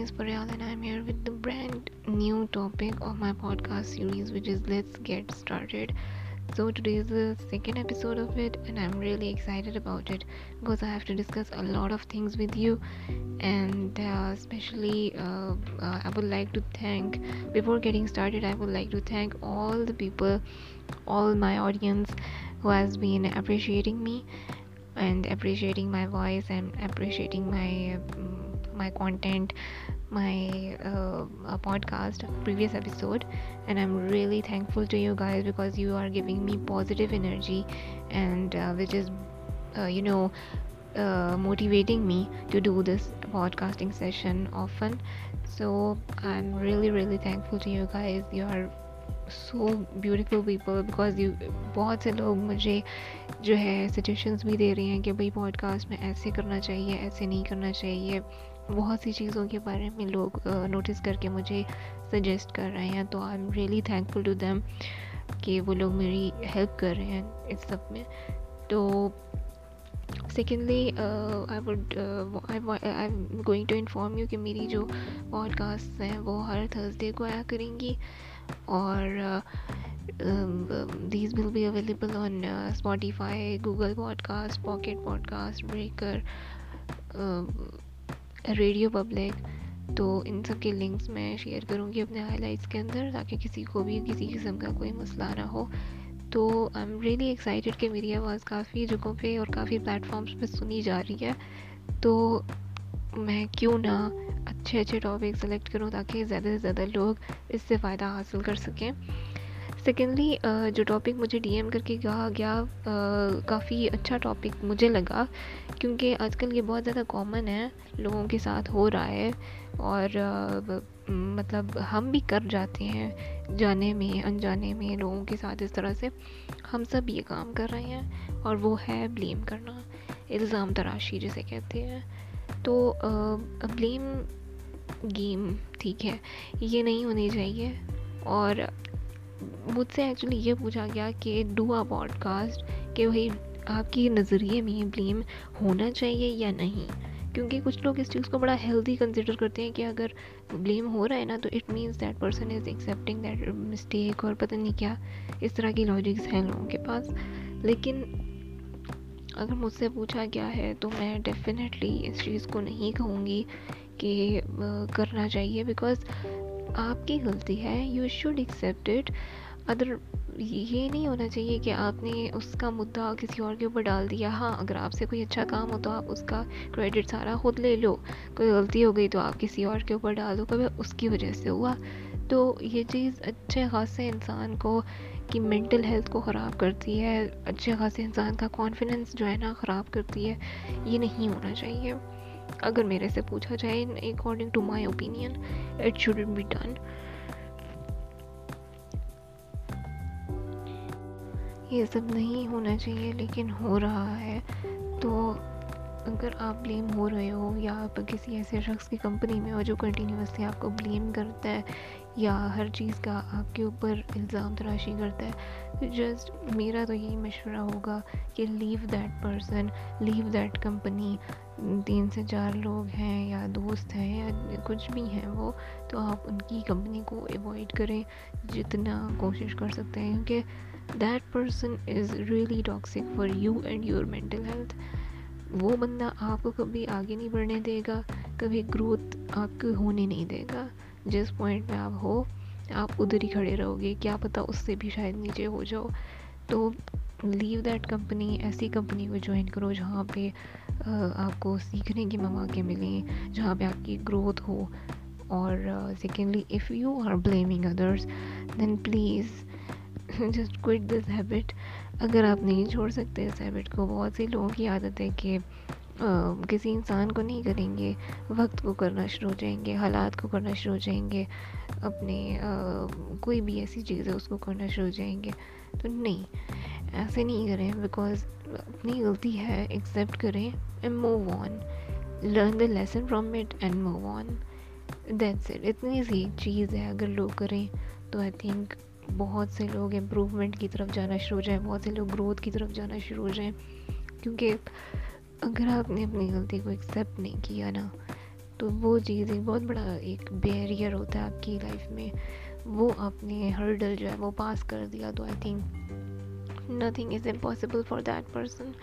is Paryal and I'm here with the brand new topic of my podcast series, which is Let's Get Started. So, today is the second episode of it, and I'm really excited about it because I have to discuss a lot of things with you. And uh, especially, uh, uh, I would like to thank, before getting started, I would like to thank all the people, all my audience who has been appreciating me and appreciating my voice and appreciating my. Um, my content my uh, podcast previous episode and i'm really thankful to you guys because you are giving me positive energy and uh, which is uh, you know uh, motivating me to do this podcasting session often so i'm really really thankful to you guys you are so beautiful people because you बहुत से लोग मुझे जो है suggestions भी दे रहे हैं कि भाई पॉडकास्ट में ऐसे करना चाहिए ऐसे नहीं करना चाहिए बहुत सी चीज़ों के बारे में लोग नोटिस करके मुझे सजेस्ट कर रहे हैं तो I am really thankful to them कि वो लोग मेरी हेल्प कर रहे हैं इस सब में। तो secondly I would I am going to inform you कि मेरी जो पॉडकास्ट हैं वो हर थर्सडे को आया करेंगी और these will be available on uh, Google podcast pocket podcast Breaker, radio public तो इन सब के लिंक्स मैं शेयर करूँगी अपने हाईलाइट्स के अंदर, ताकि किसी को भी किसी किस्म का कोई मसला ना हो। तो आई एम रियली एक्साइटेड कि मेरी आवाज़ काफ़ी जगहों पे और काफ़ी प्लेटफॉर्म्स पे सुनी जा रही है। तो मैं क्यों ना अच्छे अच्छे टॉपिक सेलेक्ट करूँ, ताकि ज़्यादा से ज़्यादा लोग इससे फ़ायदा हासिल कर सकें। सेकेंडली जो टॉपिक मुझे डीएम करके कहा गया काफ़ी अच्छा टॉपिक मुझे लगा, क्योंकि आजकल ये बहुत ज़्यादा कॉमन है, लोगों के साथ हो रहा है, और मतलब हम भी कर जाते हैं, जाने में, अनजाने में लोगों के साथ इस तरह से। हम सब ये काम कर रहे हैं, और वो है ब्लेम करना, इल्ज़ाम तराशी जिसे कहते हैं। तो ब्लेम गेम ठीक है, ये नहीं होनी चाहिए, और मुझसे एक्चुअली ये पूछा गया कि डू आ पॉडकास्ट कि भाई आपके नज़रिए में ब्लेम होना चाहिए या नहीं? क्योंकि कुछ लोग इस चीज़ को बड़ा हेल्दी कंसिडर करते हैं कि अगर ब्लेम हो रहा है ना तो it means that person is accepting that mistake और पता नहीं क्या इस तरह की लॉजिक्स हैं लोगों के पास। लेकिन अगर मुझसे पूछा गया है तो मैं डेफिनेटली इस चीज़ को नहीं कहूँगी कि करना चाहिए बिकॉज़ आपकी गलती है you should accept it other ये नहीं होना चाहिए कि आपने उसका मुद्दा किसी और के ऊपर डाल दिया। हाँ अगर आपसे कोई अच्छा काम हो तो आप उसका क्रेडिट सारा खुद ले लो। कोई गलती हो गई तो आप किसी और के ऊपर डाल दो कभी उसकी वजह से हुआ। तो ये चीज़ अच्छे खासे इंसान को की मेंटल हेल्थ को ख़राब करती है, अच्छे खासे इंसान का कॉन्फिडेंस जो है ना ख़राब करती है, ये नहीं होना चाहिए। अगर मेरे से पूछा जाए according to my opinion it should be done ये सब नहीं होना चाहिए, लेकिन हो रहा है। तो अगर आप ब्लेम हो रहे हो या आप किसी ऐसे शख्स की कंपनी में हो जो कंटिन्यूसली आपको ब्लेम करता है या हर चीज़ का आपके ऊपर इल्ज़ाम तराशी करता है। जस्ट मेरा तो यही मशवरा होगा कि leave that person leave that company तीन से चार लोग हैं या दोस्त हैं या कुछ भी हैं वो तो आप उनकी कंपनी को अवॉइड करें जितना कोशिश कर सकते हैं, क्योंकि that person is really toxic for you and your mental health वो बंदा आपको कभी आगे नहीं बढ़ने देगा, कभी ग्रोथ आपको होने नहीं देगा। जिस पॉइंट में आप हो, आप उधर ही खड़े रहोगे, क्या पता उससे भी शायद नीचे हो जाओ। तो लीव दैट कंपनी ऐसी कंपनी को ज्वाइन करो जहाँ पे आपको सीखने के मौके मिलें, जहाँ पे आपकी ग्रोथ हो। और secondly if you are blaming others then please just quit this habit अगर आप नहीं छोड़ सकते इस हैबिट को, बहुत से लोगों की आदत है कि किसी इंसान को नहीं करेंगे, वक्त को करना शुरू हो जाएँगे, हालात को करना शुरू हो जाएँगे, अपने कोई भी ऐसी चीज़ है उसको करना शुरू हो जाएँगे। तो नहीं, ऐसे नहीं करें बिकॉज़ अपनी गलती है एक्सेप्ट करें and move on learn the lesson from it and move on that's it इतनी सी चीज़ है अगर लोग करें तो आई थिंक बहुत से लोग इम्प्रूवमेंट की तरफ़ जाना शुरू हो जाए, बहुत से लोग ग्रोथ की तरफ़ जाना शुरू हो जाएँ, क्योंकि अगर आपने अपनी गलती को एक्सेप्ट नहीं किया ना तो वो चीज़ एक बहुत बड़ा एक बैरियर होता है आपकी लाइफ में। वो आपने हर्डल जो है वो पास कर दिया तो I think nothing is impossible for that person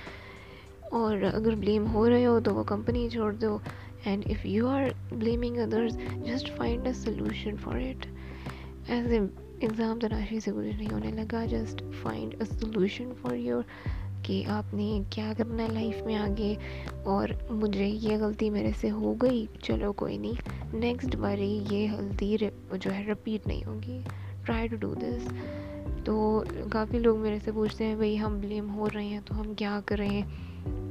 और अगर ब्लेम हो रहे हो तो वो कंपनी छोड़ दो। And if you are blaming others just find a solution for it as exam तराशी से कुछ नहीं होने लगा just find a solution for your कि आपने क्या करना है लाइफ में आगे? और मुझे ये गलती मेरे से हो गई? चलो कोई नहीं। नेक्स्ट बारी ये गलती जो है रिपीट नहीं होगी। ट्राई टू डू दिस तो काफ़ी लोग मेरे से पूछते हैं, भाई हम ब्लेम हो रहे हैं तो हम क्या करें?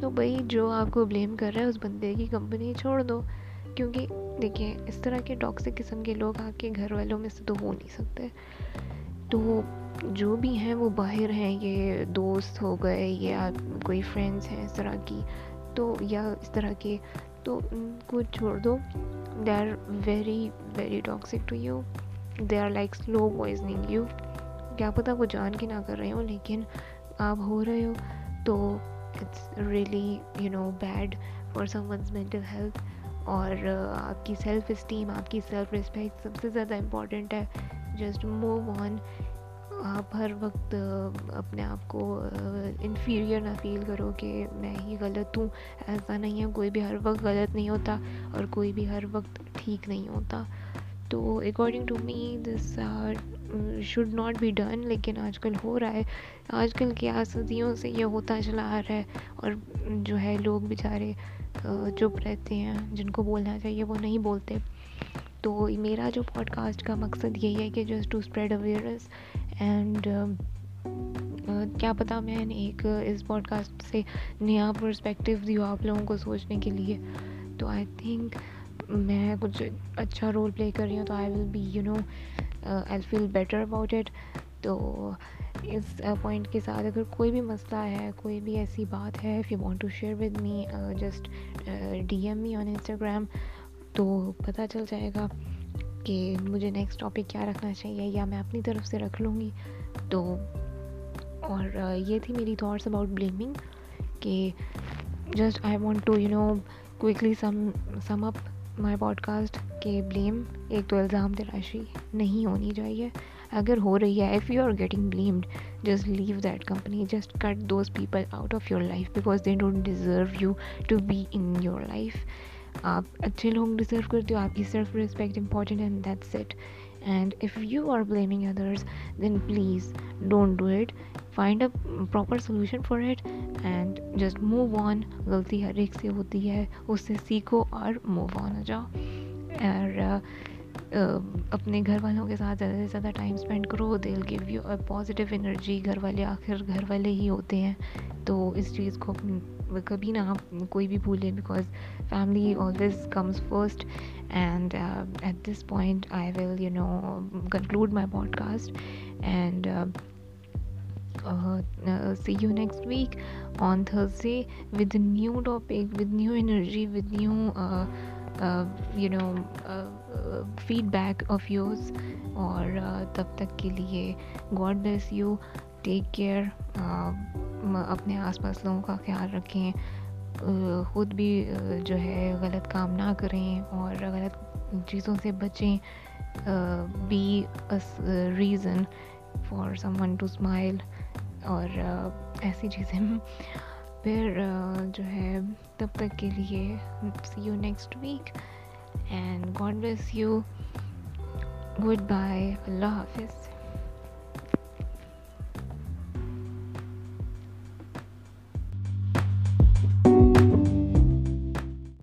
तो भाई जो आपको ब्लेम कर रहा है उस बंदे की कंपनी छोड़ दो। क्योंकि देखिए, इस तरह के टॉक्सिक किस्म के लोग आपके घर वालों में से तो हो नहीं सकते। तो जो भी हैं वो बाहर हैं, ये दोस्त हो गए, या कोई फ्रेंड्स हैं इस तरह की। तो या इस तरह के तो उनको छोड़ दो। They are very very toxic to you they are like slow poisoning you क्या पता वो जान के ना कर रहे हो, लेकिन आप हो रहे हो तो it's really you know bad for someone's mental health और आपकी सेल्फ इस्टीम आपकी सेल्फ रिस्पेक्ट सबसे ज़्यादा इंपॉर्टेंट है। जस्ट मूव ऑन आप हर वक्त अपने आप को इन्फीरियर ना फील करो कि मैं ही गलत हूँ। ऐसा नहीं है, कोई भी हर वक्त गलत नहीं होता और कोई भी हर वक्त ठीक नहीं होता। तो according to me this should not be done लेकिन आजकल हो रहा है। आजकल क्या सदियों से ये होता चला आ रहा है और जो है लोग बेचारे चुप रहते हैं, जिनको बोलना चाहिए वो नहीं बोलते। तो मेरा जो पॉडकास्ट का मकसद यही है कि just to spread awareness and क्या पता मैंने एक इस पॉडकास्ट से नया पर्सपेक्टिव दिया आप लोगों को सोचने के लिए। तो आई थिंक मैं कुछ अच्छा रोल प्ले कर रही हूँ तो I will be you know I feel better about it तो इस पॉइंट के साथ अगर कोई भी मसला है, कोई भी ऐसी बात है if you want to share with me just D M me on Instagram तो पता चल जाएगा कि मुझे नेक्स्ट टॉपिक क्या रखना चाहिए, या मैं अपनी तरफ़ से रख लूँगी। तो और ये थी मेरी थॉट्स अबाउट ब्लेमिंग कि just I want to you know quickly sum sum up my podcast के ब्लेम एक तो इल्ज़ाम तराशी नहीं होनी चाहिए। अगर हो रही है if you are getting blamed just leave that company just cut those people out of your life because they don't deserve you to be in your life आप अच्छे लोग डिजर्व करते हो आपकी self respect important and that's it and if you are blaming others then please don't do it find a proper solution for it and just move on गलती हर एक से होती है उससे सीखो और मूव ऑन हो जाओ। और uh, अपने घर वालों के साथ ज़्यादा से ज़्यादा टाइम स्पेंड करो दिल give you a positive energy घर वाले आखिर घर वाले ही होते हैं। तो इस चीज़ को कभी ना आप कोई भी भूलें because family always comes first and at this point I will you know conclude my podcast and next week on Thursday with a new topic, with new energy, with new uh, you know feedback of use और uh, तब तक के लिए God bless you take care अपने आसपास लोगों का ख्याल रखें। Uh, ख़ुद भी uh, जो है गलत काम ना करें और गलत चीज़ों से बचें। Be reason for someone to smile और ऐसी चीज़ें। फिर जो है तब तक के लिए see you next week and God bless you good bye अल्लाह हाफिज़